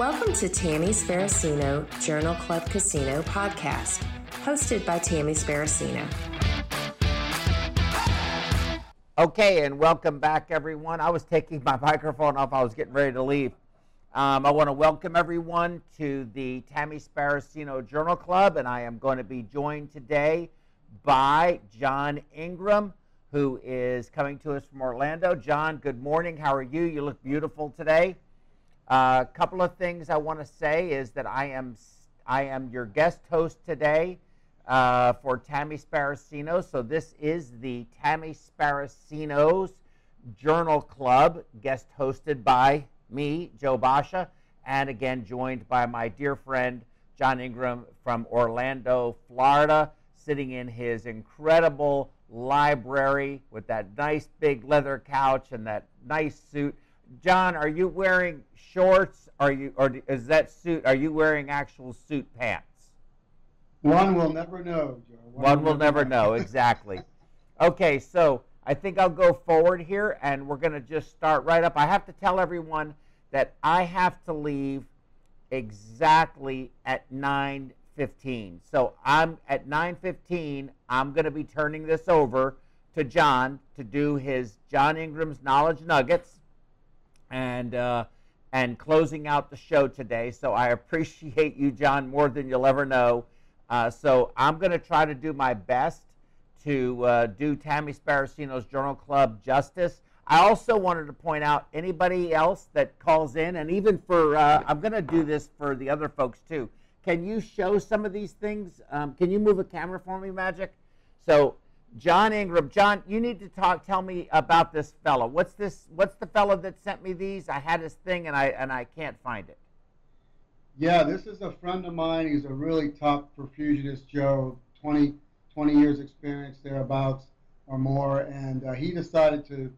Welcome to Tammy Sparacino Journal Club Casino podcast, hosted by Tammy Sparacino. Okay, and welcome back, everyone. I was taking my microphone off, I was getting ready to leave. Um, I want to welcome everyone to the Tammy Sparacino Journal Club, and I am going to be joined today by John Ingram, who is coming to us from Orlando. John, good morning. How are you? You look beautiful today. A uh, couple of things I want to say is that I am I am your guest host today uh, for Tammy Sparacino. So this is the Tammy Sparacino's Journal Club, guest hosted by me, Joe Basha, and again joined by my dear friend John Ingram from Orlando, Florida, sitting in his incredible library with that nice big leather couch and that nice suit. John, are you wearing shorts? Are you, or is that suit? Are you wearing actual suit pants? One will never know, Joe. One, One will never know. know. exactly. okay, so I think I'll go forward here, and we're going to just start right up. I have to tell everyone that I have to leave exactly at 9:15. So I'm at 9:15. I'm going to be turning this over to John to do his John Ingram's Knowledge Nuggets and uh, and closing out the show today. So I appreciate you, John, more than you'll ever know. Uh, so I'm going to try to do my best to uh, do Tammy Sparacino's Journal Club justice. I also wanted to point out anybody else that calls in, and even for uh, I'm going to do this for the other folks too. Can you show some of these things? Um, can you move a camera for me, Magic? So John Ingram. John, you need to talk. Tell me about this fellow. What's this? What's the fellow that sent me these? I had his thing and I and I can't find it. Yeah, this is a friend of mine. He's a really top perfusionist, Joe. 20, 20 years experience thereabouts or more, and uh, he decided to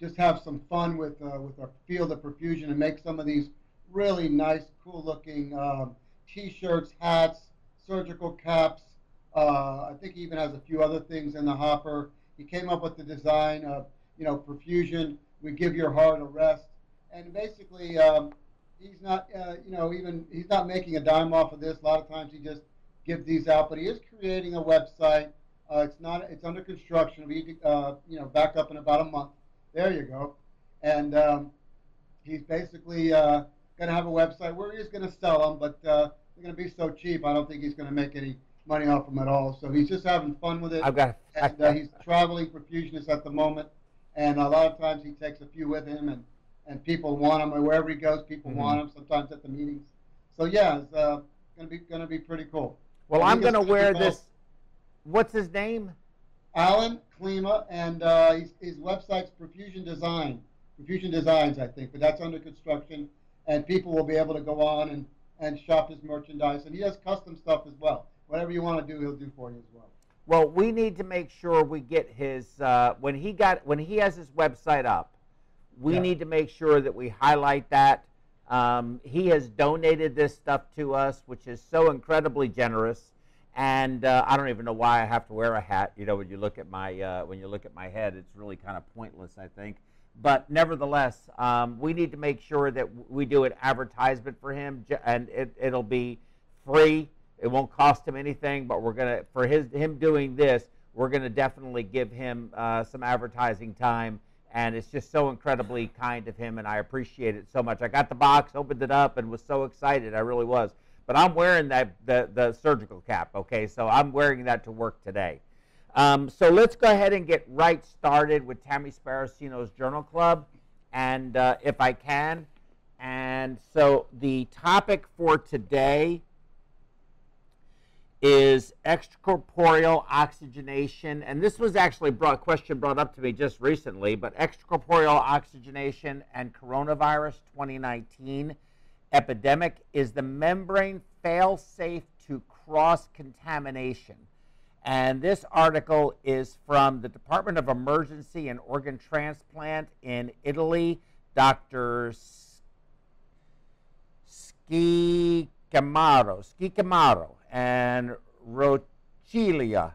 just have some fun with uh, with our field of perfusion and make some of these really nice, cool-looking um, T-shirts, hats, surgical caps, uh, I think he even has a few other things in the hopper. He came up with the design of, you know, perfusion. We give your heart a rest, and basically, um, he's not, uh, you know, even he's not making a dime off of this. A lot of times, he just gives these out, but he is creating a website. Uh, it's not, it's under construction. We, uh, you know, back up in about a month. There you go, and um, he's basically uh, going to have a website where he's going to sell them, but uh, they're going to be so cheap. I don't think he's going to make any money off him at all. So he's just having fun with it. I've got. And uh, he's traveling perfusionist at the moment, and a lot of times he takes a few with him, and and people want him, or wherever he goes, people mm-hmm. want him. Sometimes at the meetings. So yeah, it's uh, gonna be gonna be pretty cool. Well, I'm gonna wear this. What's his name? Alan Klima, and uh, his, his website's Perfusion Design, Perfusion Designs, I think, but that's under construction, and people will be able to go on and, and shop his merchandise, and he has custom stuff as well whatever you want to do, he'll do for you as well. Well, we need to make sure we get his uh, when he got when he has his website up. We yeah. need to make sure that we highlight that. Um, he has donated this stuff to us, which is so incredibly generous. And uh, I don't even know why I have to wear a hat. You know, when you look at my uh, when you look at my head, it's really kind of pointless, I think. But nevertheless, um, we need to make sure that we do an advertisement for him, and it, it'll be free it won't cost him anything, but we're gonna for his him doing this, we're gonna definitely give him uh, some advertising time, and it's just so incredibly kind of him, and I appreciate it so much. I got the box, opened it up, and was so excited. I really was. But I'm wearing that the the surgical cap. Okay, so I'm wearing that to work today. Um, so let's go ahead and get right started with Tammy Sparacino's Journal Club, and uh, if I can. And so the topic for today is extracorporeal oxygenation, and this was actually a question brought up to me just recently, but extracorporeal oxygenation and coronavirus 2019 epidemic is the membrane fail-safe to cross-contamination. And this article is from the Department of Emergency and Organ Transplant in Italy. Dr. Ski Camaro, Ski Camaro and Rocilia.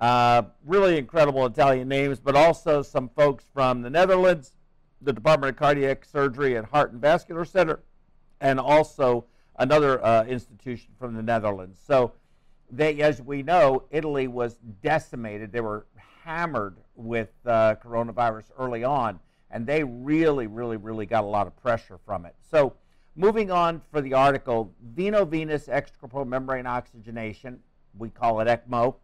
Uh, really incredible Italian names, but also some folks from the Netherlands, the Department of Cardiac Surgery and Heart and Vascular Center, and also another uh, institution from the Netherlands. So, they, as we know, Italy was decimated. They were hammered with uh, coronavirus early on, and they really, really, really got a lot of pressure from it. So, moving on for the article, veno-venous extracorporeal membrane oxygenation, we call it ECMO,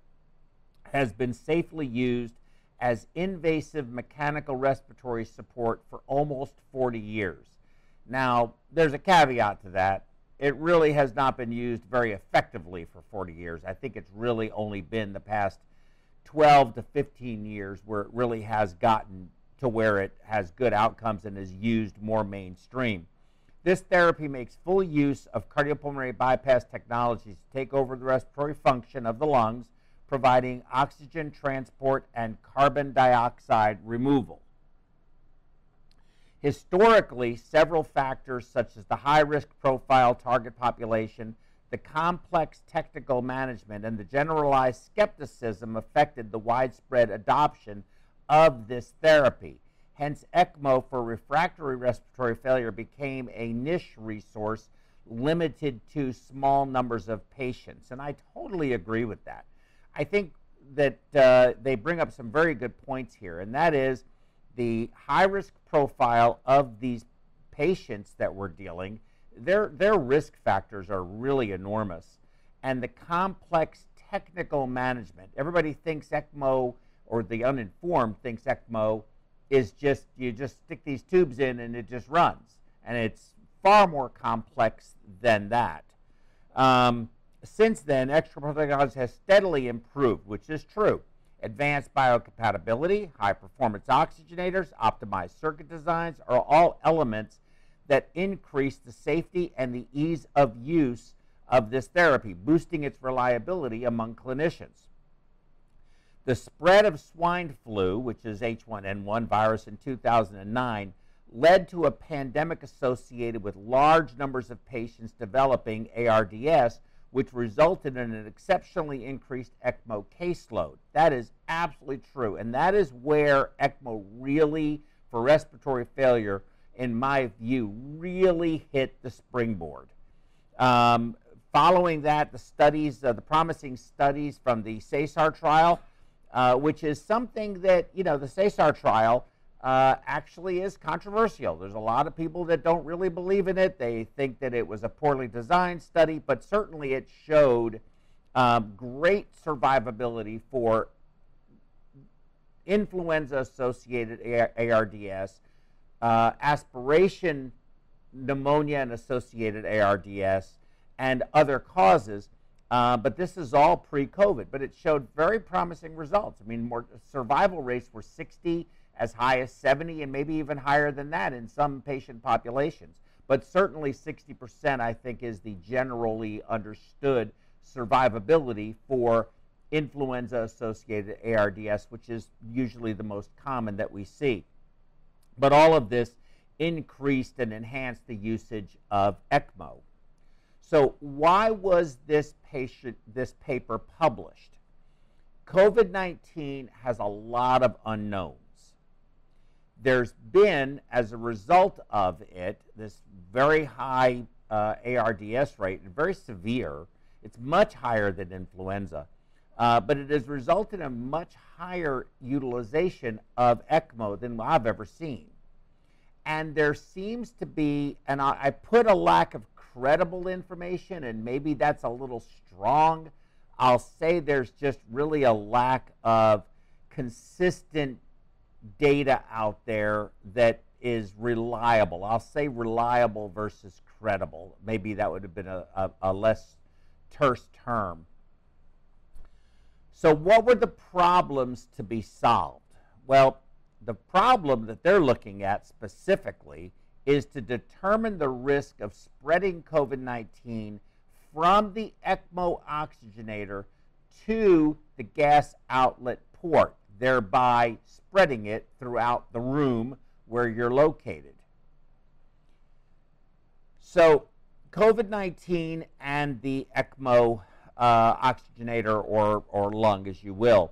has been safely used as invasive mechanical respiratory support for almost 40 years. Now, there's a caveat to that. It really has not been used very effectively for 40 years. I think it's really only been the past 12 to 15 years where it really has gotten to where it has good outcomes and is used more mainstream. This therapy makes full use of cardiopulmonary bypass technologies to take over the respiratory function of the lungs providing oxygen transport and carbon dioxide removal. Historically, several factors such as the high risk profile target population, the complex technical management, and the generalized skepticism affected the widespread adoption of this therapy. Hence, ECMO for refractory respiratory failure became a niche resource limited to small numbers of patients. And I totally agree with that. I think that uh, they bring up some very good points here, and that is the high risk profile of these patients that we're dealing. Their their risk factors are really enormous, and the complex technical management. Everybody thinks ECMO, or the uninformed thinks ECMO is just you just stick these tubes in and it just runs, and it's far more complex than that. Um, since then, extracorporeal technology has steadily improved, which is true. Advanced biocompatibility, high performance oxygenators, optimized circuit designs are all elements that increase the safety and the ease of use of this therapy, boosting its reliability among clinicians. The spread of swine flu, which is H1N1 virus in 2009, led to a pandemic associated with large numbers of patients developing ARDS which resulted in an exceptionally increased ECMO caseload. That is absolutely true. And that is where ECMO really, for respiratory failure, in my view, really hit the springboard. Um, following that, the studies, uh, the promising studies from the CESAR trial, uh, which is something that, you know, the Cesar trial uh, actually is controversial. There's a lot of people that don't really believe in it. They think that it was a poorly designed study, but certainly it showed um, great survivability for influenza associated ARDS, uh, aspiration pneumonia and associated ARDS, and other causes. Uh, but this is all pre COVID. But it showed very promising results. I mean, more survival rates were 60 as high as 70 and maybe even higher than that in some patient populations. But certainly 60%, I think, is the generally understood survivability for influenza associated ARDS, which is usually the most common that we see. But all of this increased and enhanced the usage of ECMO. So, why was this patient this paper published? COVID 19 has a lot of unknowns there's been, as a result of it, this very high uh, ARDS rate, and very severe. It's much higher than influenza, uh, but it has resulted in much higher utilization of ECMO than I've ever seen. And there seems to be, and I, I put a lack of credible information, and maybe that's a little strong. I'll say there's just really a lack of consistent data out there that is reliable. I'll say reliable versus credible. Maybe that would have been a, a, a less terse term. So, what were the problems to be solved? Well, the problem that they're looking at specifically is to determine the risk of spreading COVID 19 from the ECMO oxygenator to the gas outlet port thereby spreading it throughout the room where you're located. So, COVID 19 and the ECMO uh, oxygenator or, or lung, as you will.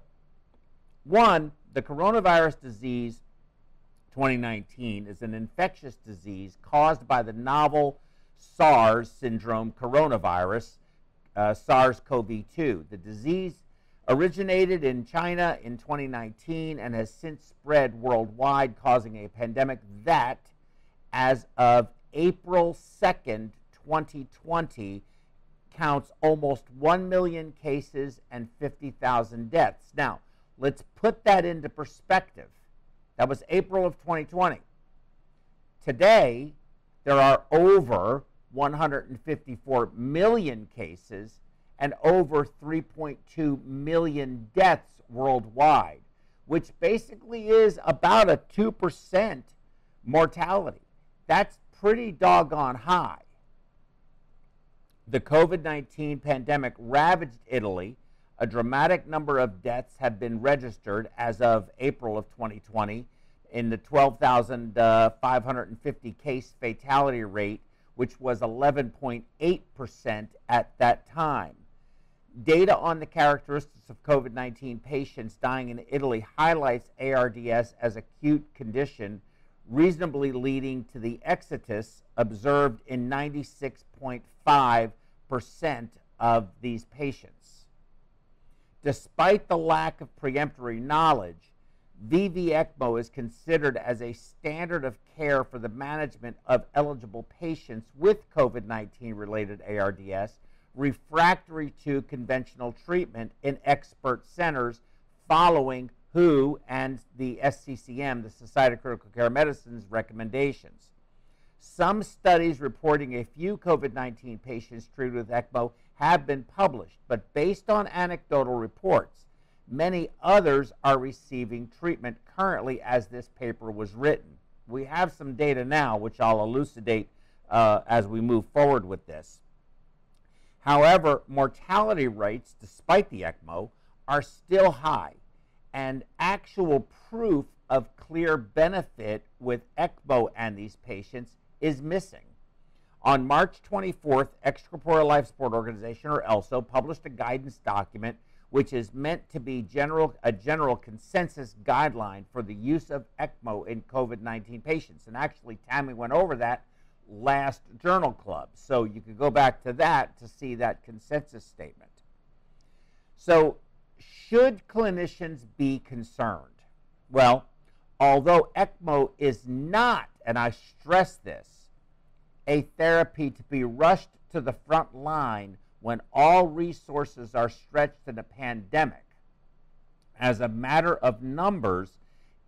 One, the coronavirus disease 2019 is an infectious disease caused by the novel SARS syndrome coronavirus, uh, SARS CoV 2. The disease originated in China in 2019 and has since spread worldwide, causing a pandemic that, as of April 2nd, 2020, counts almost 1 million cases and 50,000 deaths. Now, let's put that into perspective. That was April of 2020. Today, there are over 154 million cases and over 3.2 million deaths worldwide, which basically is about a 2% mortality. That's pretty doggone high. The COVID 19 pandemic ravaged Italy. A dramatic number of deaths have been registered as of April of 2020 in the 12,550 uh, case fatality rate, which was 11.8% at that time. Data on the characteristics of COVID 19 patients dying in Italy highlights ARDS as acute condition, reasonably leading to the exodus observed in 96.5% of these patients. Despite the lack of preemptory knowledge, VV ECMO is considered as a standard of care for the management of eligible patients with COVID 19 related ARDS refractory to conventional treatment in expert centers following WHO and the SCCM, the Society of Critical Care Medicine's recommendations. Some studies reporting a few COVID 19 patients treated with ECMO have been published, but based on anecdotal reports, many others are receiving treatment currently as this paper was written. We have some data now, which I'll elucidate uh, as we move forward with this. However, mortality rates, despite the ECMO, are still high, and actual proof of clear benefit with ECMO and these patients is missing. On March 24th, Extracorporeal Life Support Organization, or ELSO, published a guidance document which is meant to be general, a general consensus guideline for the use of ECMO in COVID 19 patients. And actually, Tammy went over that last journal club. So you could go back to that to see that consensus statement. So, should clinicians be concerned? Well, although ECMO is not, and I stress this, a therapy to be rushed to the front line when all resources are stretched in a pandemic, as a matter of numbers,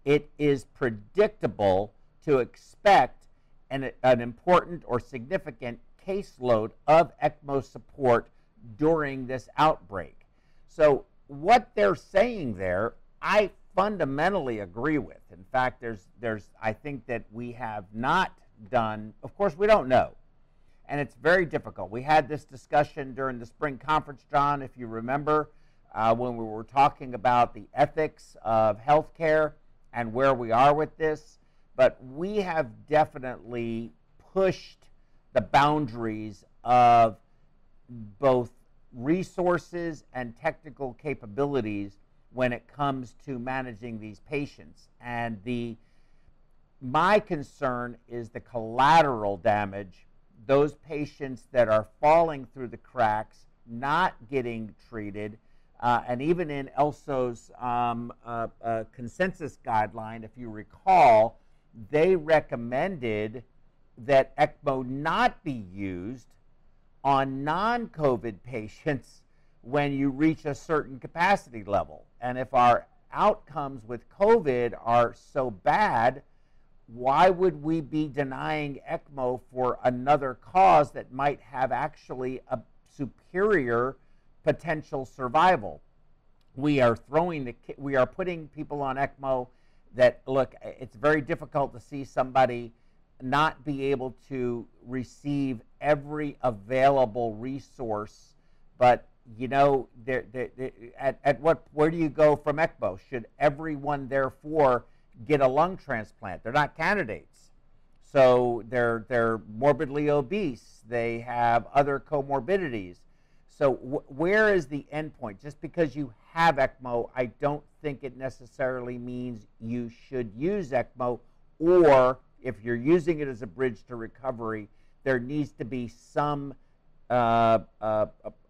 it is predictable to expect an, an important or significant caseload of ECMO support during this outbreak. So, what they're saying there, I fundamentally agree with. In fact, there's, there's, I think that we have not done, of course, we don't know. And it's very difficult. We had this discussion during the spring conference, John, if you remember, uh, when we were talking about the ethics of healthcare and where we are with this but we have definitely pushed the boundaries of both resources and technical capabilities when it comes to managing these patients. And the my concern is the collateral damage, those patients that are falling through the cracks, not getting treated, uh, and even in ELSO's um, uh, uh, consensus guideline, if you recall, they recommended that ECMO not be used on non COVID patients when you reach a certain capacity level. And if our outcomes with COVID are so bad, why would we be denying ECMO for another cause that might have actually a superior potential survival? We are throwing the we are putting people on ECMO that look, it's very difficult to see somebody not be able to receive every available resource, but you know, at, at what where do you go from ECMO? Should everyone therefore get a lung transplant? They're not candidates, so they're they're morbidly obese. They have other comorbidities. So where is the endpoint? Just because you have ECMO, I don't think it necessarily means you should use ECMO, or if you're using it as a bridge to recovery, there needs to be some uh, uh,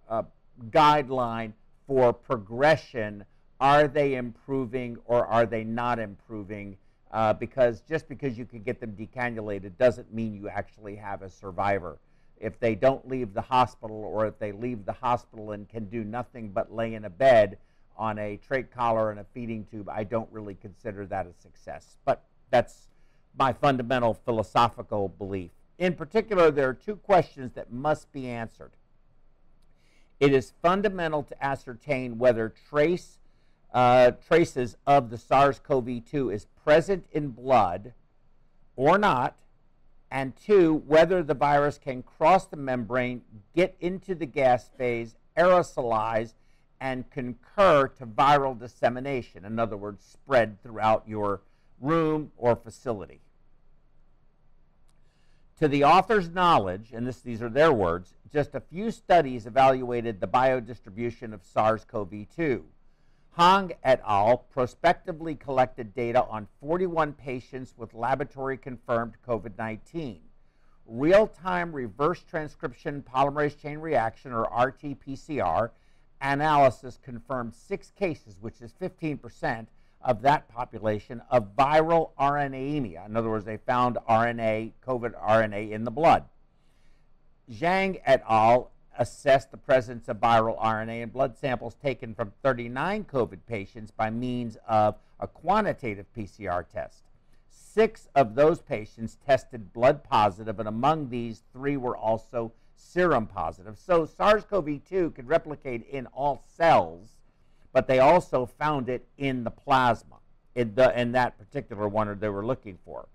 uh, guideline for progression. Are they improving or are they not improving? Uh, because just because you can get them decannulated doesn't mean you actually have a survivor. If they don't leave the hospital or if they leave the hospital and can do nothing but lay in a bed on a trach collar and a feeding tube, I don't really consider that a success. But that's my fundamental philosophical belief. In particular, there are two questions that must be answered. It is fundamental to ascertain whether trace uh, traces of the SARS-CoV-2 is present in blood or not, and two, whether the virus can cross the membrane, get into the gas phase, aerosolize, and concur to viral dissemination. In other words, spread throughout your room or facility. To the author's knowledge, and this, these are their words, just a few studies evaluated the biodistribution of SARS CoV 2. Huang et al. prospectively collected data on 41 patients with laboratory confirmed COVID 19. Real time reverse transcription polymerase chain reaction, or RT PCR, analysis confirmed six cases, which is 15% of that population, of viral RNAemia. In other words, they found RNA, COVID RNA in the blood. Zhang et al assessed the presence of viral RNA in blood samples taken from 39 COVID patients by means of a quantitative PCR test. Six of those patients tested blood positive, and among these, three were also serum positive. So SARS CoV 2 could replicate in all cells, but they also found it in the plasma, in, the, in that particular one they were looking for.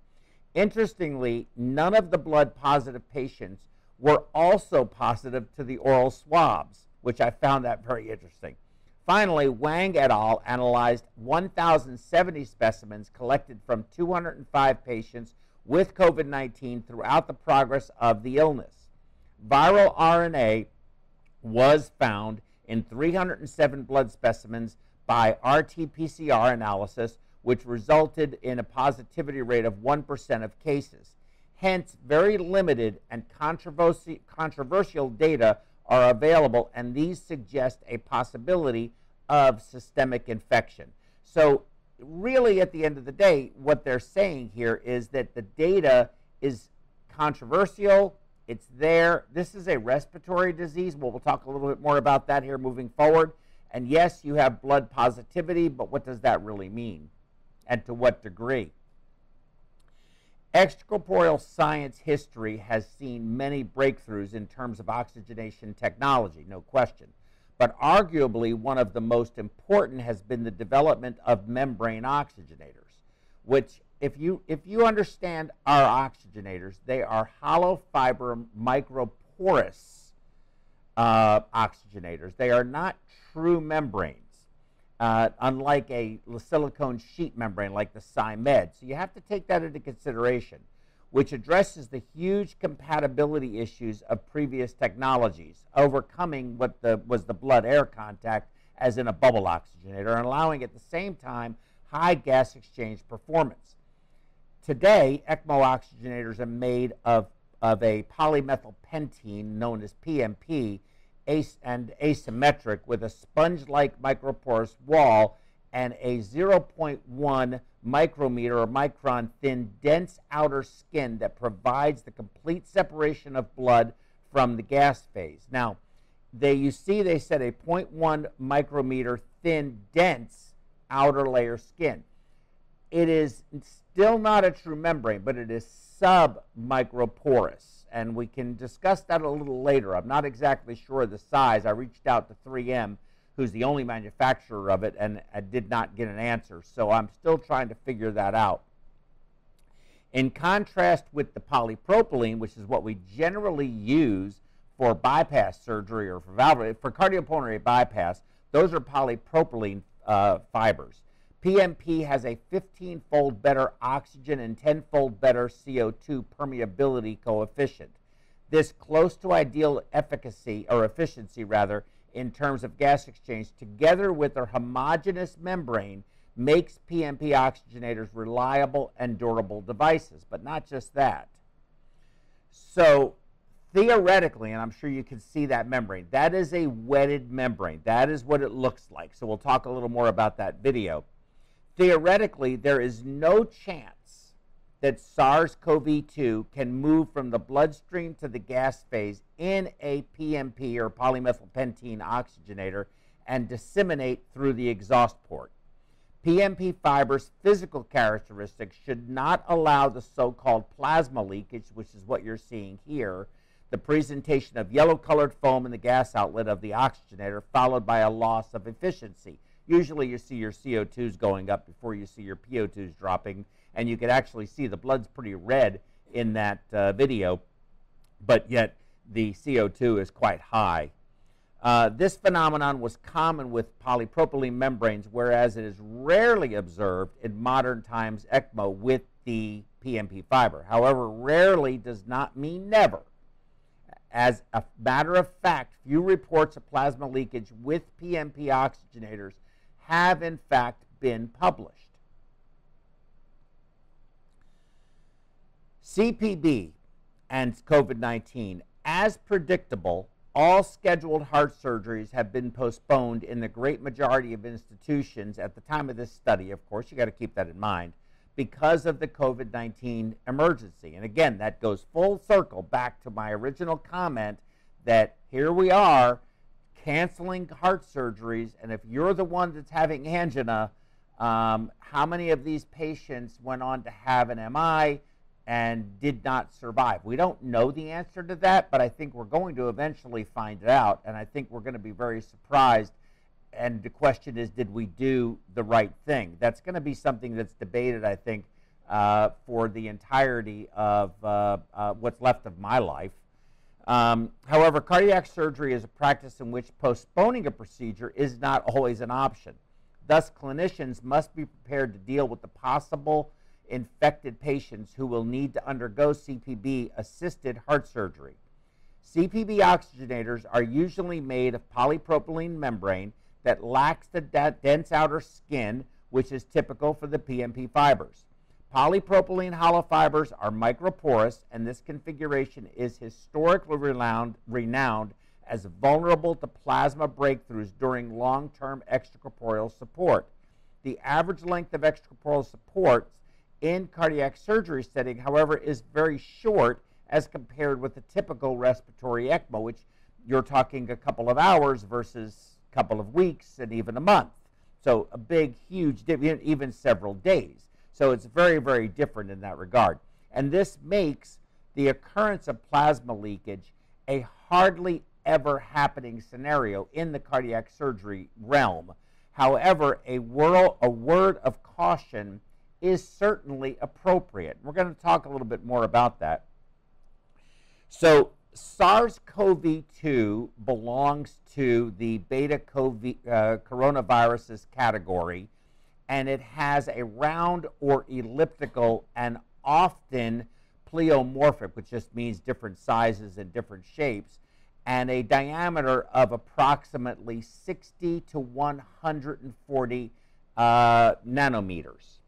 Interestingly, none of the blood positive patients were also positive to the oral swabs, which I found that very interesting. Finally, Wang et al. analyzed 1,070 specimens collected from 205 patients with COVID 19 throughout the progress of the illness. Viral RNA was found in 307 blood specimens by RT PCR analysis, which resulted in a positivity rate of 1% of cases. Hence, very limited and controversial data are available, and these suggest a possibility of systemic infection. So, really, at the end of the day, what they're saying here is that the data is controversial, it's there. This is a respiratory disease. Well, we'll talk a little bit more about that here moving forward. And yes, you have blood positivity, but what does that really mean? And to what degree? Extracorporeal science history has seen many breakthroughs in terms of oxygenation technology, no question. But arguably, one of the most important has been the development of membrane oxygenators, which, if you, if you understand our oxygenators, they are hollow fiber microporous uh, oxygenators. They are not true membranes uh, unlike a silicone sheet membrane like the SciMed. So you have to take that into consideration, which addresses the huge compatibility issues of previous technologies, overcoming what the, was the blood-air contact as in a bubble oxygenator and allowing at the same time high gas exchange performance. Today, ECMO oxygenators are made of, of a polymethylpentene known as PMP and asymmetric with a sponge-like microporous wall and a 0.1 micrometer or micron thin dense outer skin that provides the complete separation of blood from the gas phase. Now, they you see they said a 0.1 micrometer thin dense outer layer skin. It is still not a true membrane, but it is submicroporous and we can discuss that a little later. I'm not exactly sure the size. I reached out to 3M, who's the only manufacturer of it, and I did not get an answer. So I'm still trying to figure that out. In contrast with the polypropylene, which is what we generally use for bypass surgery or for valve for cardiopulmonary bypass, those are polypropylene uh, fibers. PMP has a 15 fold better oxygen and 10 fold better CO2 permeability coefficient. This close to ideal efficacy, or efficiency rather, in terms of gas exchange, together with their homogeneous membrane, makes PMP oxygenators reliable and durable devices. But not just that. So, theoretically, and I'm sure you can see that membrane, that is a wetted membrane. That is what it looks like. So we'll talk a little more about that video. Theoretically, there is no chance that SARS CoV 2 can move from the bloodstream to the gas phase in a PMP or polymethylpentene oxygenator and disseminate through the exhaust port. PMP fiber's physical characteristics should not allow the so called plasma leakage, which is what you're seeing here, the presentation of yellow colored foam in the gas outlet of the oxygenator, followed by a loss of efficiency. Usually, you see your CO2s going up before you see your PO2s dropping, and you can actually see the blood's pretty red in that uh, video, but yet the CO2 is quite high. Uh, this phenomenon was common with polypropylene membranes, whereas it is rarely observed in modern times ECMO with the PMP fiber. However, rarely does not mean never. As a matter of fact, few reports of plasma leakage with PMP oxygenators have in fact been published. CPB and COVID 19, as predictable, all scheduled heart surgeries have been postponed in the great majority of institutions at the time of this study. Of course, you got to keep that in mind because of the COVID 19 emergency. And again, that goes full circle back to my original comment that here we are canceling heart surgeries. And if you're the one that's having angina, um, how many of these patients went on to have an MI and did not survive? We don't know the answer to that, but I think we're going to eventually find it out. And I think we're going to be very surprised and the question is, did we do the right thing? That's going to be something that's debated, I think, uh, for the entirety of uh, uh, what's left of my life. Um, however, cardiac surgery is a practice in which postponing a procedure is not always an option. Thus, clinicians must be prepared to deal with the possible infected patients who will need to undergo CPB assisted heart surgery. CPB oxygenators are usually made of polypropylene membrane that lacks the dense outer skin, which is typical for the PMP fibers. Polypropylene hollow fibers are microporous, and this configuration is historically renowned, renowned as vulnerable to plasma breakthroughs during long term extracorporeal support. The average length of extracorporeal supports in cardiac surgery setting, however, is very short as compared with the typical respiratory ECMO, which you're talking a couple of hours versus a couple of weeks and even a month. So a big, huge, difference, even several days. So it's very, very different in that regard. And this makes the occurrence of plasma leakage a hardly ever happening scenario in the cardiac surgery realm. However, a, a word of caution is certainly appropriate. We're going to talk a little bit more about that. So, SARS CoV 2 belongs to the beta COVID, uh, coronaviruses category, and it has a round or elliptical and often pleomorphic, which just means different sizes and different shapes, and a diameter of approximately 60 to 140 uh, nanometers.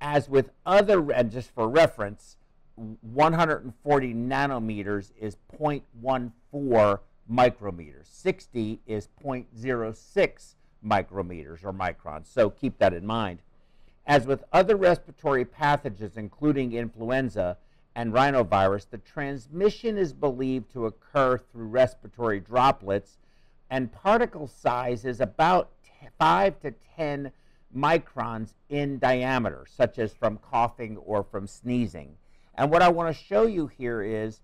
As with other, and just for reference, 140 nanometers is 0.14 micrometers. 60 is 0.06 micrometers or microns. So keep that in mind. As with other respiratory pathogens, including influenza and rhinovirus, the transmission is believed to occur through respiratory droplets, and particle size is about 5 to 10 microns in diameter, such as from coughing or from sneezing. And what I want to show you here is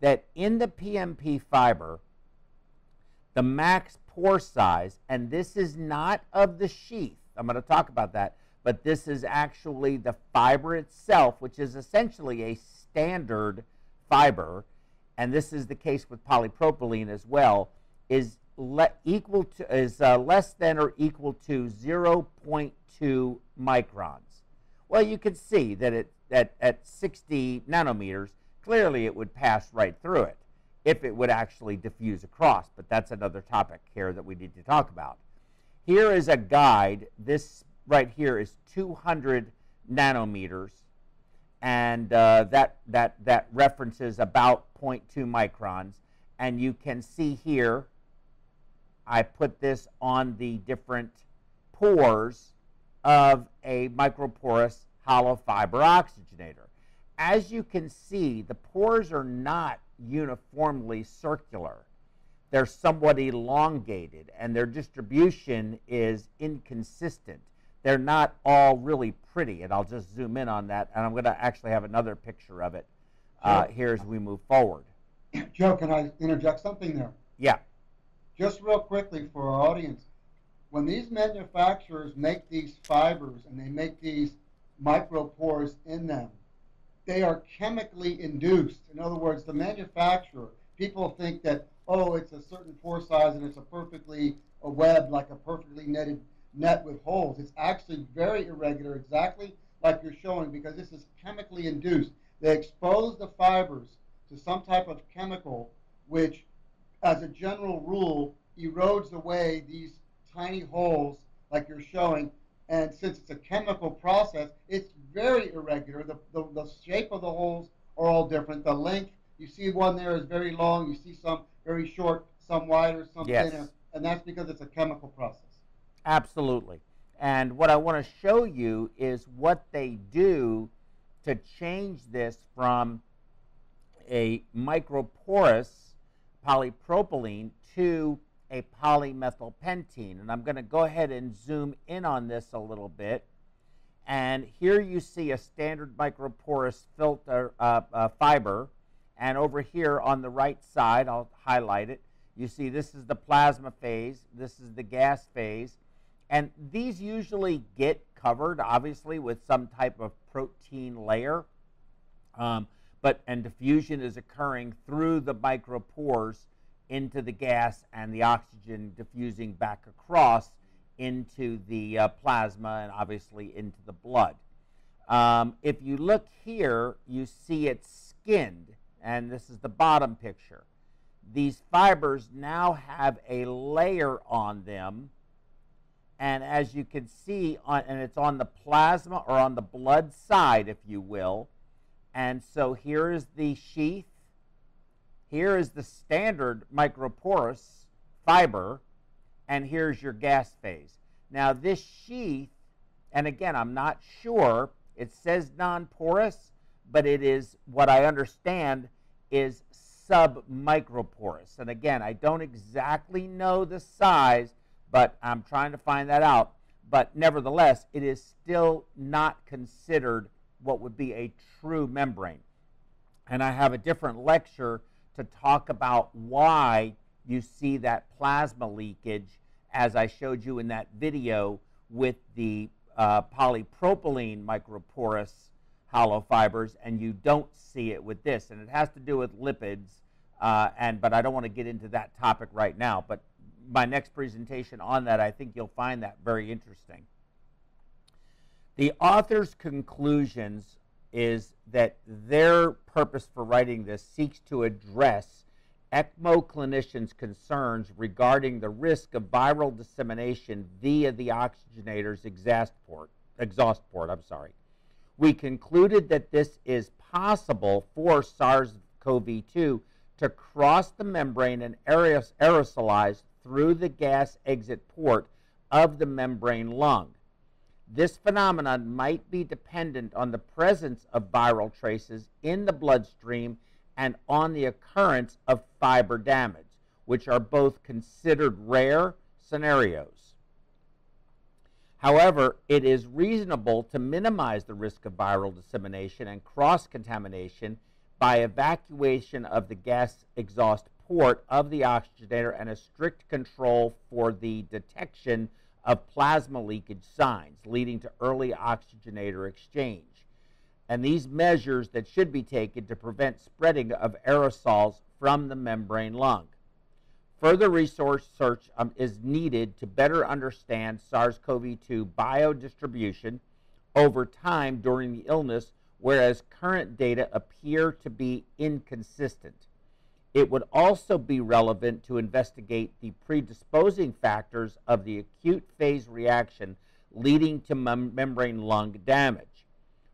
that in the PMP fiber, the max pore size, and this is not of the sheath, I'm going to talk about that, but this is actually the fiber itself, which is essentially a standard fiber, and this is the case with polypropylene as well, is equal to is uh, less than or equal to 0.2 microns. Well, you can see that it at, at 60 nanometers, clearly it would pass right through it if it would actually diffuse across. But that's another topic here that we need to talk about. Here is a guide. This right here is 200 nanometers. and uh, that, that, that references about 0.2 microns. And you can see here, I put this on the different pores of a microporous hollow fiber oxygenator. As you can see, the pores are not uniformly circular. They're somewhat elongated, and their distribution is inconsistent. They're not all really pretty, and I'll just zoom in on that, and I'm going to actually have another picture of it uh, here as we move forward. Joe, can I interject something there? Yeah. Just real quickly for our audience, when these manufacturers make these fibers and they make these micropores in them, they are chemically induced. In other words, the manufacturer, people think that, oh, it's a certain pore size and it's a perfectly a web, like a perfectly netted net with holes. It's actually very irregular, exactly like you're showing, because this is chemically induced. They expose the fibers to some type of chemical, which, as a general rule, erodes away these tiny holes, like you're showing. And since it's a chemical process, it's very irregular. The, the, the shape of the holes are all different. The length, you see one there is very long. You see some very short, some wider, some Yes. thinner. And that's because it's a chemical process. Absolutely. And what I want to show you is what they do to change this from a microporous polypropylene to a polymethylpentene. And I'm going to go ahead and zoom in on this a little bit. And here you see a standard microporous filter uh, uh, fiber. And over here on the right side, I'll highlight it. You see this is the plasma phase, this is the gas phase. And these usually get covered, obviously, with some type of protein layer. Um, but and diffusion is occurring through the micropores into the gas and the oxygen diffusing back across into the uh, plasma and obviously into the blood. Um, if you look here, you see it's skinned, and this is the bottom picture. These fibers now have a layer on them, and as you can see, on, and it's on the plasma or on the blood side, if you will. And so here is the sheath. Here is the standard microporous fiber, and here's your gas phase. Now, this sheath, and again, I'm not sure, it says non porous, but it is what I understand is submicroporous. And again, I don't exactly know the size, but I'm trying to find that out. But nevertheless, it is still not considered what would be a true membrane. And I have a different lecture to talk about why you see that plasma leakage, as I showed you in that video with the uh, polypropylene microporous hollow fibers, and you don't see it with this. And it has to do with lipids, uh, and but I don't want to get into that topic right now. But my next presentation on that, I think you'll find that very interesting. The author's conclusions is that their purpose for writing this seeks to address ECMO clinicians' concerns regarding the risk of viral dissemination via the oxygenator's exhaust port. Exhaust port, I'm sorry. We concluded that this is possible for SARS-CoV-2 to cross the membrane and aeros- aerosolize through the gas exit port of the membrane lung. This phenomenon might be dependent on the presence of viral traces in the bloodstream and on the occurrence of fiber damage, which are both considered rare scenarios. However, it is reasonable to minimize the risk of viral dissemination and cross contamination by evacuation of the gas exhaust port of the oxygenator and a strict control for the detection of plasma leakage signs leading to early oxygenator exchange. And these measures that should be taken to prevent spreading of aerosols from the membrane lung. Further resource search um, is needed to better understand SARS CoV 2 biodistribution over time during the illness, whereas current data appear to be inconsistent. It would also be relevant to investigate the predisposing factors of the acute phase reaction leading to mem- membrane lung damage.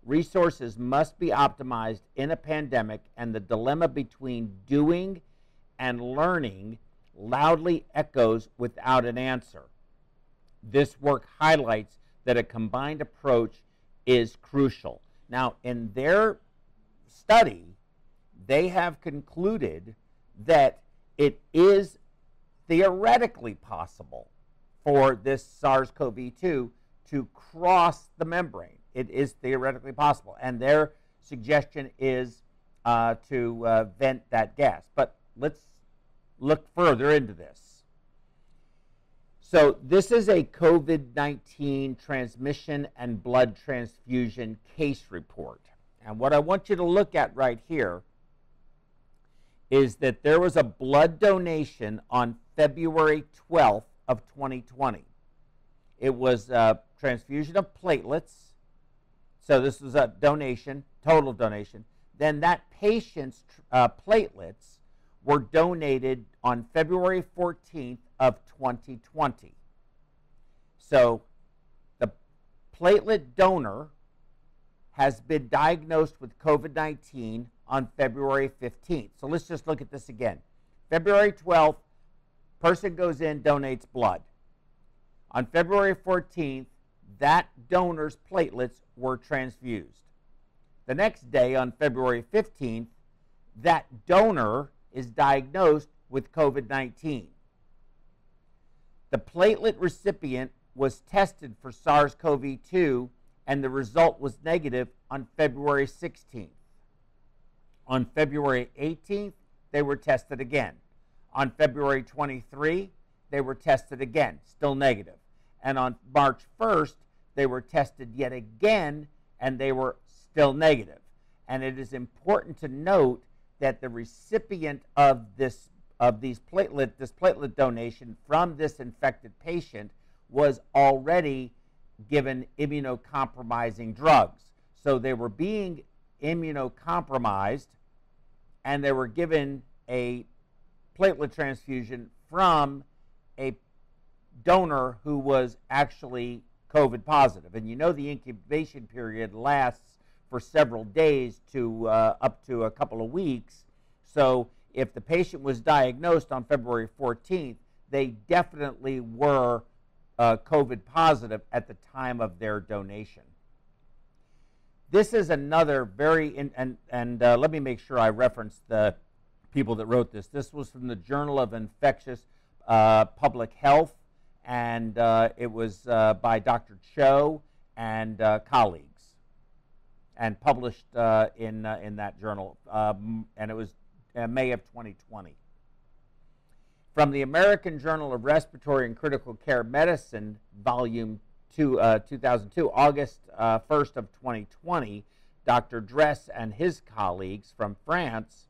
Resources must be optimized in a pandemic, and the dilemma between doing and learning loudly echoes without an answer. This work highlights that a combined approach is crucial. Now, in their study, they have concluded that it is theoretically possible for this SARS CoV 2 to cross the membrane. It is theoretically possible. And their suggestion is uh, to uh, vent that gas. But let's look further into this. So, this is a COVID 19 transmission and blood transfusion case report. And what I want you to look at right here is that there was a blood donation on February 12th of 2020. It was a transfusion of platelets. So this was a donation, total donation. Then that patient's uh, platelets were donated on February 14th of 2020. So the platelet donor has been diagnosed with COVID 19 on February 15th. So let's just look at this again. February 12th, person goes in, donates blood. On February 14th, that donor's platelets were transfused. The next day, on February 15th, that donor is diagnosed with COVID 19. The platelet recipient was tested for SARS CoV 2, and the result was negative on February 16th. On February 18th, they were tested again. On February 23, they were tested again, still negative. And on March 1st, they were tested yet again, and they were still negative. And it is important to note that the recipient of this of these platelet this platelet donation from this infected patient was already given immunocompromising drugs. So they were being immunocompromised and they were given a platelet transfusion from a donor who was actually COVID positive. And you know the incubation period lasts for several days to uh, up to a couple of weeks. So if the patient was diagnosed on February 14th, they definitely were uh, COVID positive at the time of their donation. This is another very, in, and, and uh, let me make sure I reference the people that wrote this. This was from the Journal of Infectious uh, Public Health, and uh, it was uh, by Dr. Cho and uh, colleagues, and published in, in that journal, um, and it was May of 2020. From the American Journal of Respiratory and Critical Care Medicine, Volume to, uh, 2002, August uh, 1st of 2020, Dr. Dres and his colleagues from France,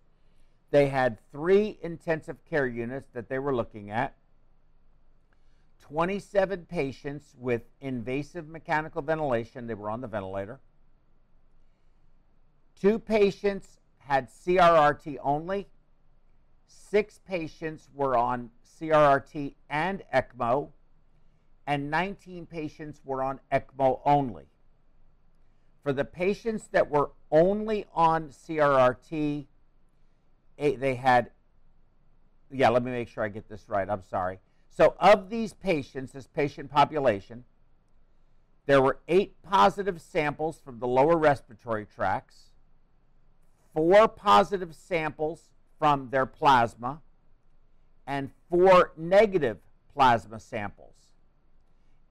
they had three intensive care units that they were looking at, 27 patients with invasive mechanical ventilation, they were on the ventilator. Two patients had CRRT only. Six patients were on CRRT and ECMO and 19 patients were on ECMO only. For the patients that were only on CRRT, eh, they had, yeah, let me make sure I get this right. I'm sorry. So, of these patients, this patient population, there were eight positive samples from the lower respiratory tracts, four positive samples from their plasma, and four negative plasma samples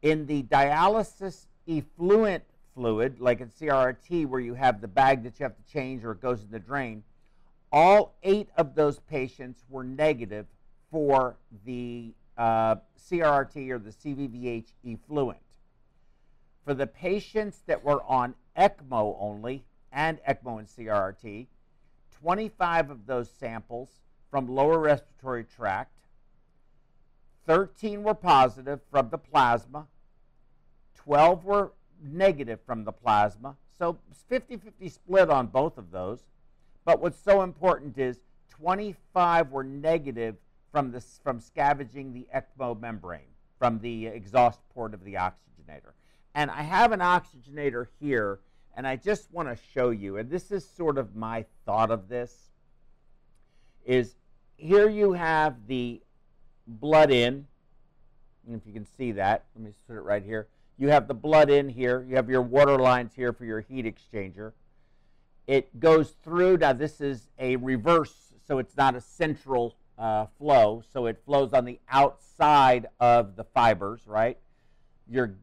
in the dialysis effluent fluid, like in CRRT, where you have the bag that you have to change or it goes in the drain, all eight of those patients were negative for the uh, CRRT or the CVVH effluent. For the patients that were on ECMO only and ECMO and CRRT, 25 of those samples from lower respiratory tract 13 were positive from the plasma, 12 were negative from the plasma. So 50 50 split on both of those. But what's so important is 25 were negative from, the, from scavenging the ECMO membrane, from the exhaust port of the oxygenator. And I have an oxygenator here, And I just want to show you, and this is sort of my thought of this, is here you have the blood in, and if you can see that, let me put it right here. You have the blood in here. You have your water lines here for your heat exchanger. It goes through. Now, this is a reverse, so it's not a central uh, flow. So it flows on the outside of the fibers, right? Your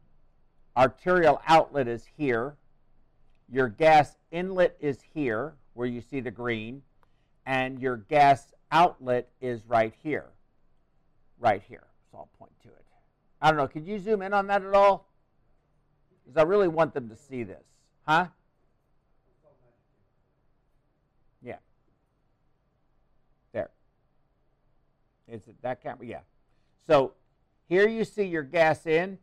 arterial outlet is here. Your gas inlet is here, where you see the green. And your gas outlet is right here. Right here. So I'll point to it. I don't know. Could you zoom in on that at all? Because I really want them to see this. Huh? Yeah. There. Is it that camera? Yeah. So here you see your gas in,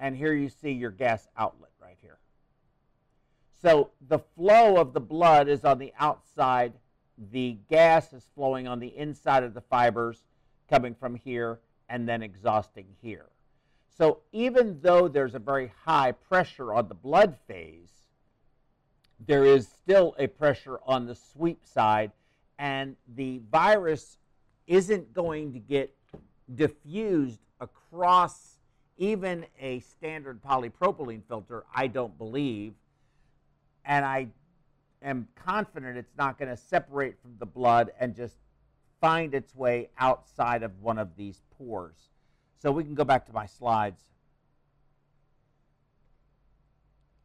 and here you see your gas outlet right here. So the flow of the blood is on the outside. The gas is flowing on the inside of the fibers, coming from here and then exhausting here. So even though there's a very high pressure on the blood phase, there is still a pressure on the sweep side, and the virus isn't going to get diffused across even a standard polypropylene filter, I don't believe. And I am confident it's not going to separate from the blood and just find its way outside of one of these pores. So we can go back to my slides.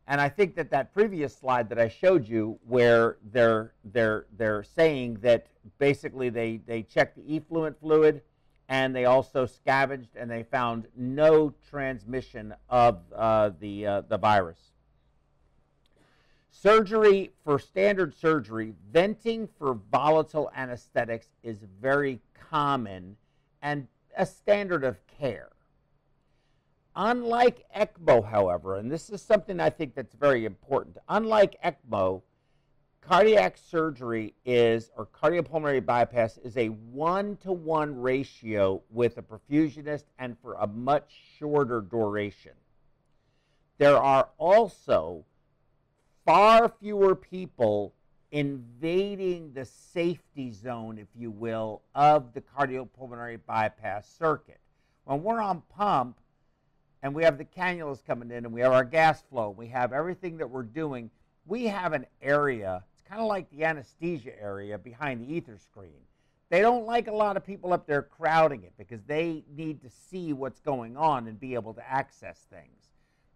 And I think that that previous slide that I showed you, where they're they're they're saying that basically they they checked the effluent fluid, and they also scavenged and they found no transmission of uh, the uh, the virus. Surgery for standard surgery, venting for volatile anesthetics is very common and a standard of care. Unlike ECMO, however, and this is something I think that's very important, unlike ECMO, cardiac surgery is, or cardiopulmonary bypass, is a one to one ratio with a perfusionist and for a much shorter duration. There are also far fewer people invading the safety zone, if you will, of the cardiopulmonary bypass circuit. When we're on pump and we have the cannulas coming in and we have our gas flow, we have everything that we're doing, we have an area, it's kind of like the anesthesia area behind the ether screen. They don't like a lot of people up there crowding it because they need to see what's going on and be able to access things.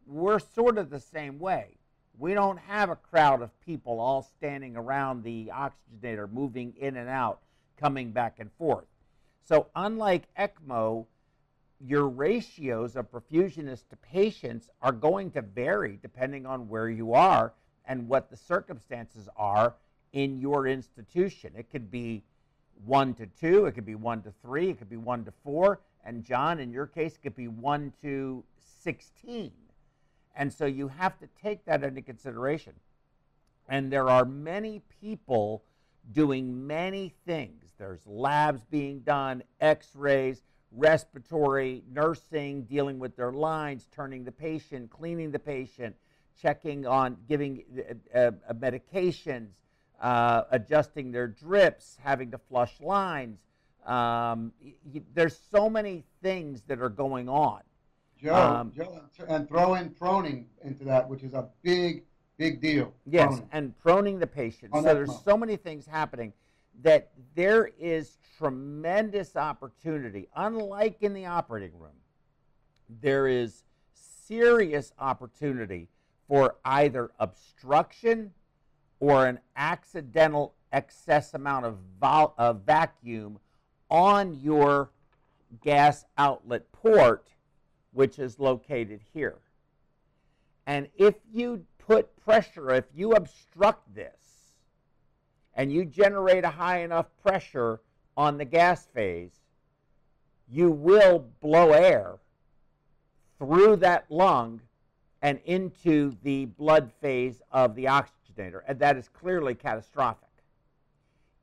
We're sort of the same way we don't have a crowd of people all standing around the oxygenator, moving in and out, coming back and forth. So, unlike ECMO, your ratios of perfusionists to patients are going to vary depending on where you are and what the circumstances are in your institution. It could be one to two, it could be one to three, it could be one to four, and John, in your case, it could be one to 16. And so you have to take that into consideration. And there are many people doing many things. There's labs being done, x rays, respiratory, nursing, dealing with their lines, turning the patient, cleaning the patient, checking on giving uh, uh, medications, uh, adjusting their drips, having to flush lines. Um, there's so many things that are going on. Joe, um, Joe, and throw in proning into that, which is a big, big deal. Yes, proning. and proning the patient. On so there's month. so many things happening that there is tremendous opportunity. Unlike in the operating room, there is serious opportunity for either obstruction or an accidental excess amount of, vol- of vacuum on your gas outlet port which is located here. And if you put pressure, if you obstruct this, and you generate a high enough pressure on the gas phase, you will blow air through that lung and into the blood phase of the oxygenator, and that is clearly catastrophic.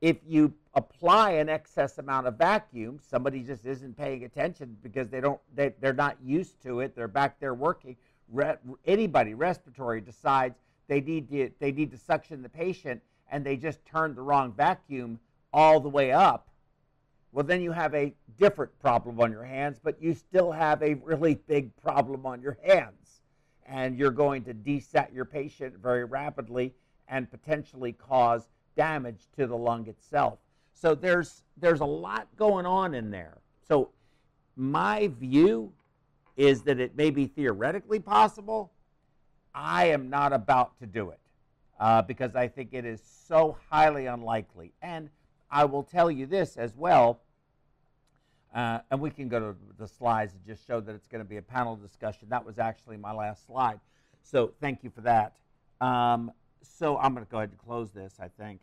If you apply an excess amount of vacuum, somebody just isn't paying attention because they don't they, they're not used to it. They're back there working, re- anybody respiratory decides they need to they need to suction the patient and they just turned the wrong vacuum all the way up, well then you have a different problem on your hands, but you still have a really big problem on your hands, and you're going to desat your patient very rapidly and potentially cause damage to the lung itself. So there's there's a lot going on in there. So my view is that it may be theoretically possible. I am not about to do it uh, because I think it is so highly unlikely. And I will tell you this as well, uh, and we can go to the slides and just show that it's going to be a panel discussion. That was actually my last slide. So thank you for that. Um, so I'm going to go ahead and close this, I think.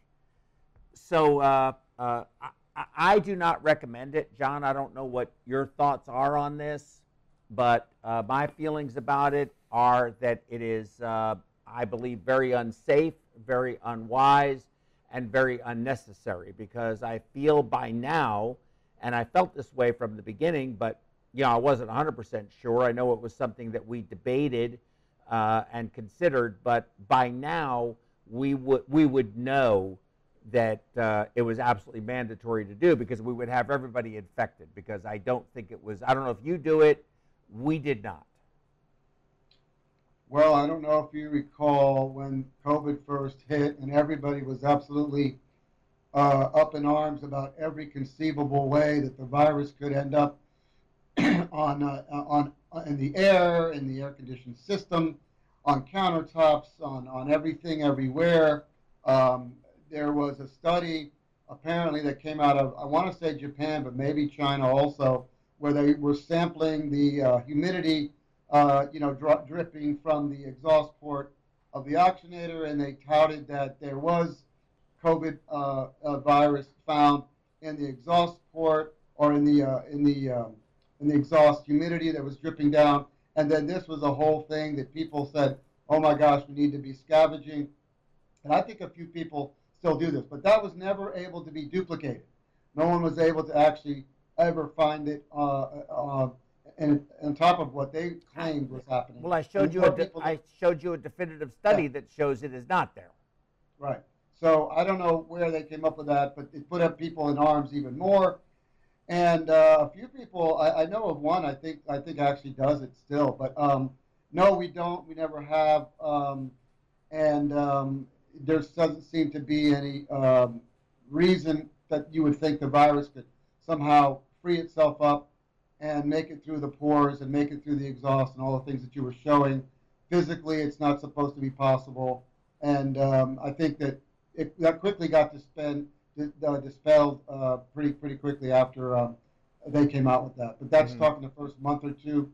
So uh, uh, I, I, do not recommend it. John, I don't know what your thoughts are on this, but uh, my feelings about it are that it is, uh, I believe, very unsafe, very unwise, and very unnecessary because I feel by now, and I felt this way from the beginning, but you know, I wasn't 100% sure. I know it was something that we debated uh, and considered, but by now we would we would know that uh, it was absolutely mandatory to do because we would have everybody infected. Because I don't think it was. I don't know if you do it. We did not. Well, I don't know if you recall when COVID first hit and everybody was absolutely uh, up in arms about every conceivable way that the virus could end up on uh, on in the air, in the air conditioned system, on countertops, on on everything, everywhere. Um, there was a study apparently that came out of I want to say Japan, but maybe China also, where they were sampling the uh, humidity, uh, you know, dripping from the exhaust port of the oxygenator, and they touted that there was COVID uh, virus found in the exhaust port or in the uh, in the um, in the exhaust humidity that was dripping down. And then this was a whole thing that people said, "Oh my gosh, we need to be scavenging." And I think a few people still do this, but that was never able to be duplicated. No one was able to actually ever find it uh, uh, and on top of what they claimed was happening. Well, I showed you a de- I showed you a definitive study yeah. that shows it is not there. Right. So I don't know where they came up with that, but it put up people in arms even more. And uh, a few people, I, I, know of one. I think I think actually does it still, but um, no, we don't. We never have. Um, and um, there doesn't seem to be any um, reason that you would think the virus could somehow free itself up and make it through the pores and make it through the exhaust and all the things that you were showing. Physically, it's not supposed to be possible. And um, I think that it that quickly got dispelled, uh, dispelled uh, pretty pretty quickly after um, they came out with that. But that's mm-hmm. talking the first month or 2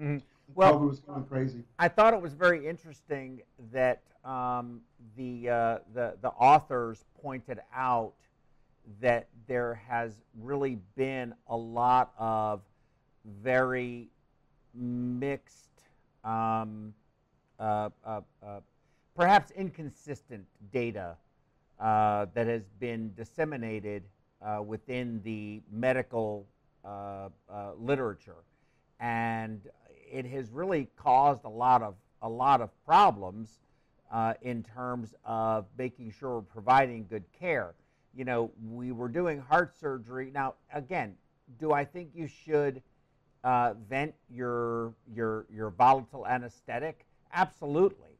mm-hmm. Well, COVID was going crazy. I thought it was very interesting that um, the, uh, the, the authors pointed out that there has really been a lot of very mixed, um, uh, uh, uh perhaps inconsistent data uh, that has been disseminated uh, within the medical literature. And it has really caused a lot of, a lot of problems uh, in terms of making sure we're providing good care. You know, we were doing heart surgery. Now, again, do I think you should uh, vent your your your volatile anesthetic? Absolutely.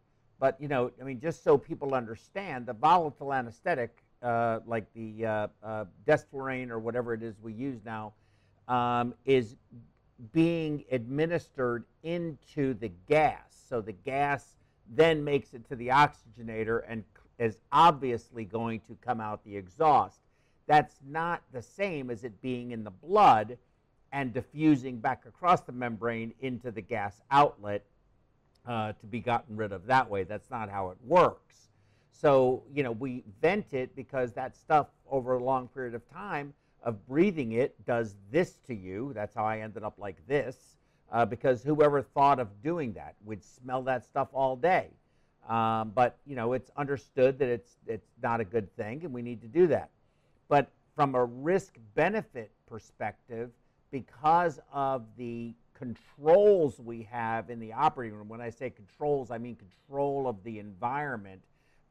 But you know, I mean, just so people understand, the volatile anesthetic, uh, like the uh, uh, desflurane or whatever it is we use now, um, is being administered into the gas. So the gas then makes it to the oxygenator and is obviously going to come out the exhaust. That's not the same as it being in the blood and diffusing back across the membrane into the gas outlet uh, to be gotten rid of that way. That's not how it works. So, you know, we vent it because that stuff over a long period of time of breathing it does this to you. That's how I ended up like this uh, because whoever thought of doing that would smell that stuff all day. Um, but you know, it's understood that it's it's not a good thing, and we need to do that. But from a risk-benefit perspective, because of the controls we have in the operating room. When I say controls, I mean control of the environment,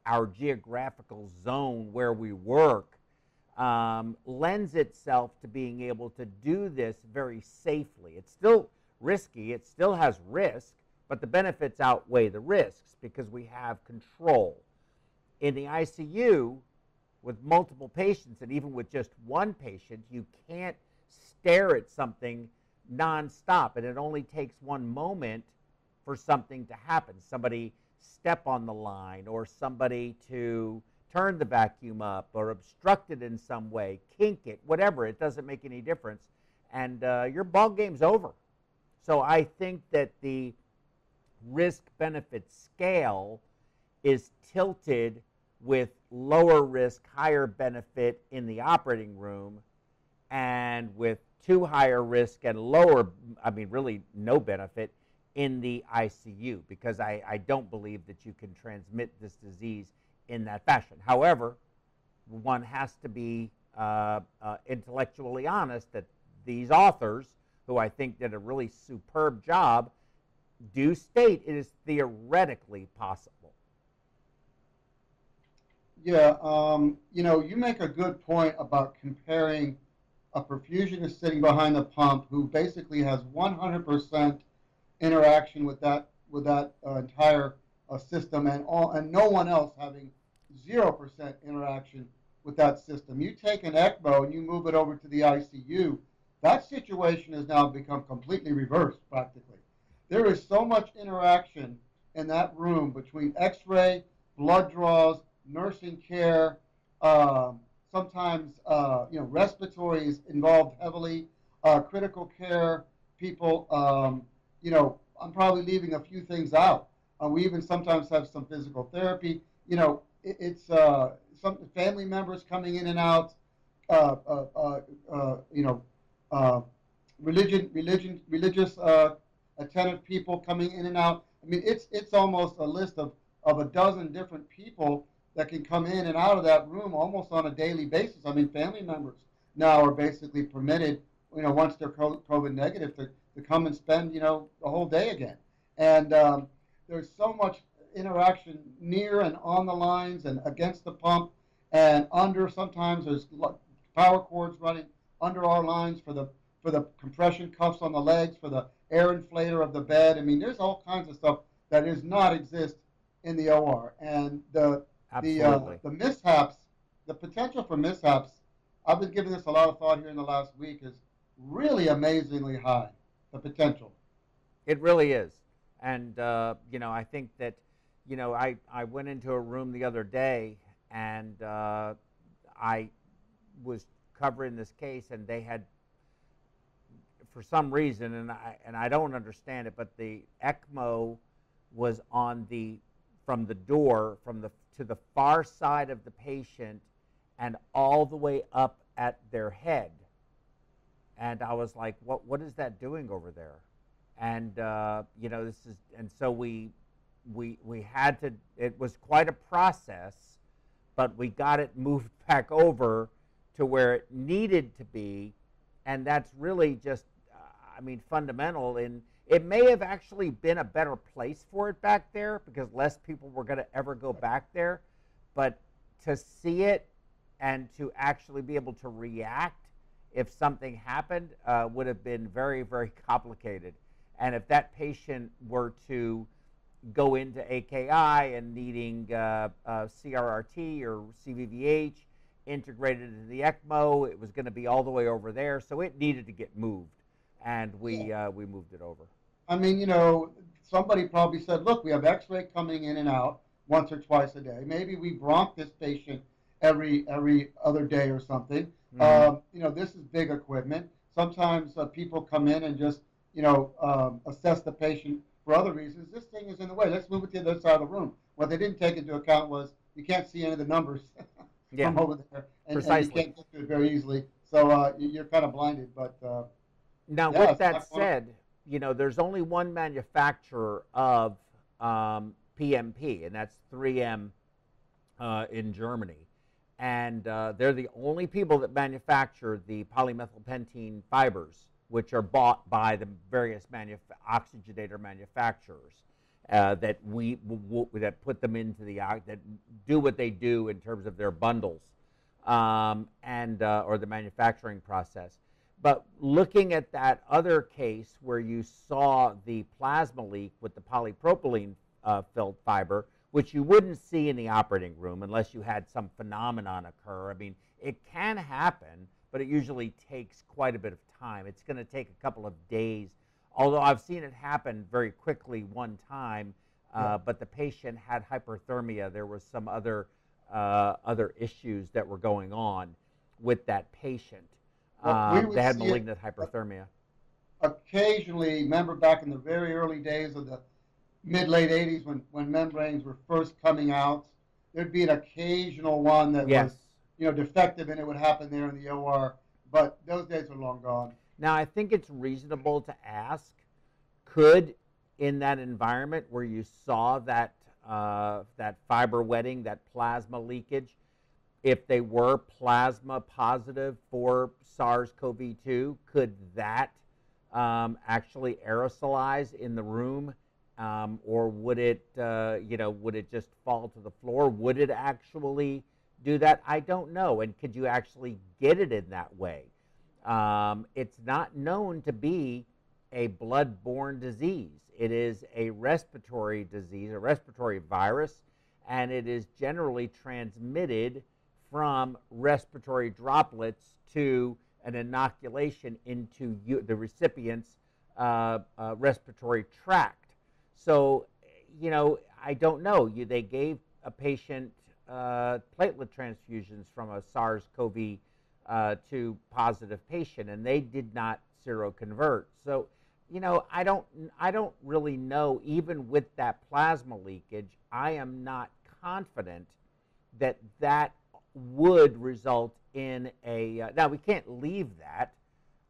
our geographical zone where we work, um, lends itself to being able to do this very safely. It's still risky, it still has risk, but the benefits outweigh the risks because we have control. In the ICU, with multiple patients, and even with just one patient, you can't stare at something nonstop, and it only takes one moment for something to happen. Somebody step on the line, or somebody to turn the vacuum up, or obstruct it in some way, kink it, whatever. It doesn't make any difference, and uh, your ball game's over. So I think that the risk benefit scale is tilted with lower risk, higher benefit in the operating room, and with too higher risk and lower, I mean, really no benefit in the ICU because I, I don't believe that you can transmit this disease in that fashion. However, one has to be uh, uh, intellectually honest that these authors, who I think did a really superb job, do state it is theoretically possible. Yeah, um, you know, you make a good point about comparing a perfusionist sitting behind the pump who basically has 100% interaction with that with that uh, entire uh, system, and all and no one else having 0% interaction with that system. You take an ECMO and you move it over to the ICU. That situation has now become completely reversed, practically. There is so much interaction in that room between X-ray, blood draws, nursing care. Um, sometimes uh, you know respiratory is involved heavily, uh, critical care people. Um, you know, I'm probably leaving a few things out. Uh, we even sometimes have some physical therapy. You know, it, it's uh, some family members coming in and out. Uh, uh, you know, religion, religion, religious attentive people coming in and out. I mean, it's it's almost a list of, of a dozen different people that can come in and out of that room almost on a daily basis. I mean, family members now are basically permitted, you know, once they're COVID negative, to, to come and spend, you know, the whole day again. And um, there's so much interaction near and on the lines and against the pump and under. Sometimes there's power cords running under our lines for the for the compression cuffs on the legs, for the air inflator of the bed. I mean, there's all kinds of stuff that does not exist in the OR. And the the, uh, the mishaps, the potential for mishaps, I've been giving this a lot of thought here in the last week, is really amazingly high, the potential. It really is. And, uh, you know, I think that, you know, I, I went into a room the other day and uh, I was covering this case and they had, for some reason, and I, and I don't understand it, but the ECMO was on the, from the door, from the to the far side of the patient and all the way up at their head. And I was like, what, what is that doing over there? And, uh, you know, this is, and so we, we, we had to, it was quite a process, but we got it moved back over to where it needed to be. And that's really just, I mean, fundamental in, it may have actually been a better place for it back there because less people were going to ever go back there. But to see it and to actually be able to react if something happened uh, would have been very, very complicated. And if that patient were to go into AKI and needing uh, uh, CRRT or CVVH integrated into the ECMO, it was going to be all the way over there. So it needed to get moved and we uh, we moved it over. I mean, you know, somebody probably said, look, we have X-ray coming in and out once or twice a day. Maybe we bronch this patient every every other day or something. Mm-hmm. Um, you know, this is big equipment. Sometimes uh, people come in and just you know um, assess the patient for other reasons. This thing is in the way. Let's move it to the other side of the room. What they didn't take into account was you can't see any of the numbers yeah. from over there, and, and, you can't get to it very easily. So uh, you're kind of blinded. But uh, now, yeah, with that said, you know, there's only one manufacturer of um, PMP, and that's 3M uh, in Germany. And uh, they're the only people that manufacture the polymethylpentene fibers, which are bought by the various manuf- oxygenator manufacturers uh, that we w- w- that put them into the that do what they do in terms of their bundles um, and uh, or the manufacturing process. But looking at that other case where you saw the plasma leak with the polypropylene uh, filled fiber, which you wouldn't see in the operating room unless you had some phenomenon occur. I mean, it can happen, but it usually takes quite a bit of time. It's going to take a couple of days, although I've seen it happen very quickly one time. Uh, yeah. But the patient had hyperthermia. There was some other uh, other issues that were going on with that patient. Well, we uh, they had malignant hyperthermia. Occasionally, remember back in the very early days of the mid late 80s when, when membranes were first coming out, there'd be an occasional one that yes. was you know defective and it would happen there in the OR. But those days are long gone. Now I think it's reasonable to ask, could in that environment where you saw that uh, that fiber wetting, that plasma leakage, if they were plasma positive for SARS-CoV-2, could that um, actually aerosolize in the room um, or would it, uh, you know, would it just fall to the floor? Would it actually do that? I don't know. And could you actually get it in that way? Um, it's not known to be a blood-borne disease. It is a respiratory disease, a respiratory virus, and it is generally transmitted from respiratory droplets to an inoculation into you, the recipient's uh, uh, respiratory tract. So, you know, I don't know. You, they gave a patient uh, platelet transfusions from a SARS-CoV uh, 2 positive patient, and they did not seroconvert. So, you know, I don't, I don't really know. Even with that plasma leakage, I am not confident that that would result in a. Uh, now we can't leave that.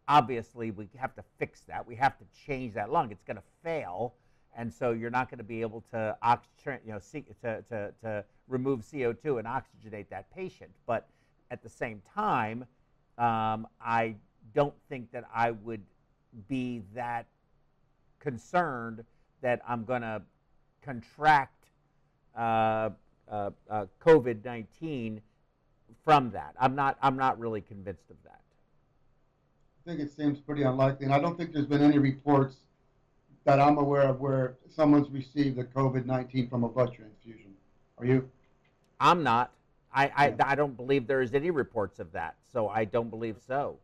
Obviously, we have to fix that. We have to change that lung. It's going to fail and so you're not going to be able to oxygen, you know, to, to, to remove CO2 and oxygenate that patient. But at the same time, um, I don't think that I would be that concerned that I'm going to contract uh, uh, uh, COVID-19 from that. I'm not. I'm not really convinced of that. I think it seems pretty unlikely, and I don't think there's been any reports that I'm aware of where someone's received the COVID 19 from a blood transfusion. Are you? I'm not. I, I, yeah. I don't believe there is any reports of that, so I don't believe so.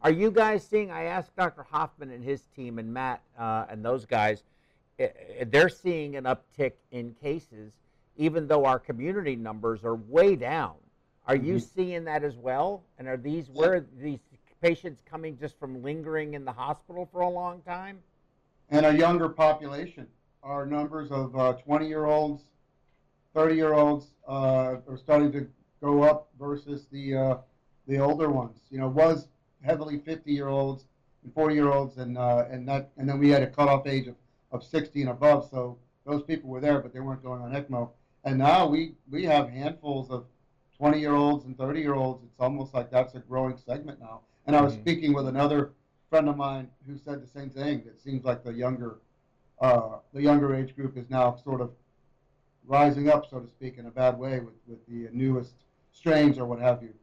Are you guys seeing? I asked Dr. Hoffman and his team and Matt uh, and those guys, eh, eh, they're seeing an uptick in cases, even though our community numbers are way down. Are mm-hmm. you seeing that as well? And are these where are these patients coming just from lingering in the hospital for a long time? and a younger population. Our numbers of 20-year-olds, uh, 30-year-olds uh, are starting to go up versus the uh, the older ones. You know, was heavily 50-year-olds and 40-year-olds, and uh, and that and then we had a cutoff age of, of 60 and above. So those people were there, but they weren't going on ECMO. And now we we have handfuls of 20-year-olds and 30-year-olds. It's almost like that's a growing segment now. And I was mm-hmm. speaking with another friend of mine who said the same thing. It seems like the younger uh, the younger age group is now sort of rising up, so to speak, in a bad way with, with the newest strains or what have you.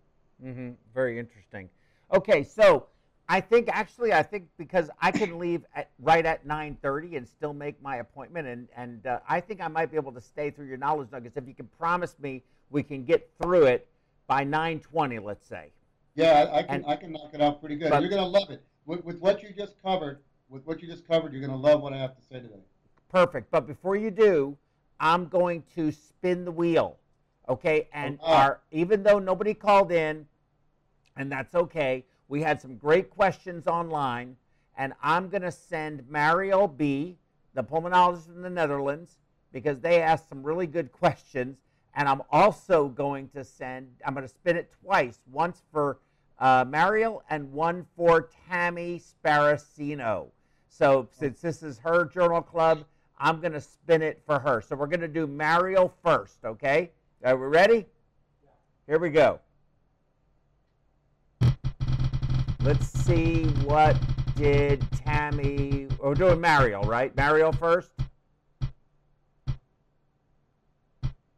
Mm-hmm. Very interesting. Okay, so I think actually I think because I can leave at, right at 9:30 and still make my appointment, and and uh, I think I might be able to stay through your knowledge nuggets if you can promise me we can get through it by 9:20, let's say. Yeah, I, I can and, I can knock it out pretty good. But, You're gonna love it with, with what you just covered, with what you just covered, you're going to love what I have to say today. Perfect. But before you do, I'm going to spin the wheel. Okay, and oh, okay. our even though nobody called in, and that's okay, we had some great questions online, and I'm going to send Mario B, the pulmonologist in the Netherlands, because they asked some really good questions, and I'm also going to send. I'm going to spin it twice, once for uh, Mariel and one for Tammy Sparacino. So since this is her journal club, I'm going to spin it for her. So we're going to do Mariel first, okay? Are we ready? Here we go. Let's see what did Tammy. We're doing Mario, right? Mario first.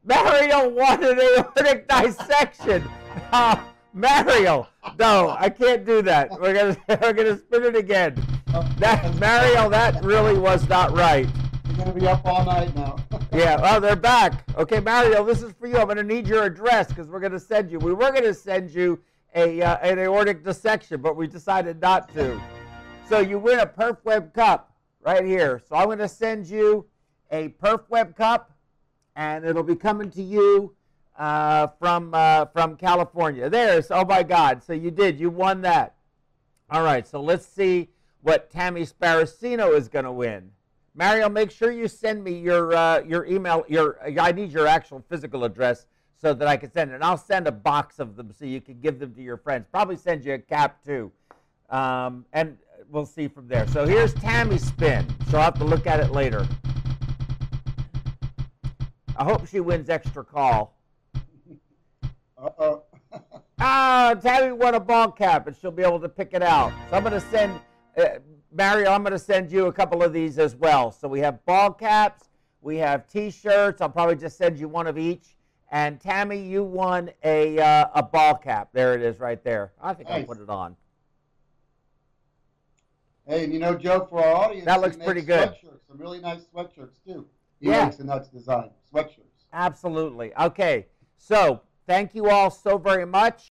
Mario wanted an aortic dissection. Uh, Mario, no, I can't do that. We're gonna we're gonna spin it again. That Mario, that really was not right. You're gonna be up all night now. Yeah, oh, they're back. Okay, Mario, this is for you. I'm going to need your address because we're going to send you. We were going to send you a uh, an aortic dissection, but we decided not to. So you win a Perf Web Cup right here. So I'm going to send you a Perf Web Cup, and it'll be coming to you uh, from uh, from California. There's oh my God! So you did. You won that. All right. So let's see what Tammy Sparacino is going to win. Mario, make sure you send me your uh, your email. Your I need your actual physical address so that I can send it. And I'll send a box of them so you can give them to your friends. Probably send you a cap too, um, and we'll see from there. So here's Tammy's spin. She'll have to look at it later. I hope she wins extra call. Uh-oh. Ah, Tammy won a ball cap, and she'll be able to pick it out. So I'm going to send. Uh, Mario, I'm going to send you a couple of these as well. So we have ball caps, we have T-shirts. I'll probably just send you one of each. And Tammy, you won a uh, a ball cap. There it is, right there. I think I'll put it on. Hey, and you know, Joe, for our audience, That looks pretty good. Some really nice sweatshirts too. He Yeah. makes a nuts design sweatshirts. Absolutely. Okay. So thank you all so very much.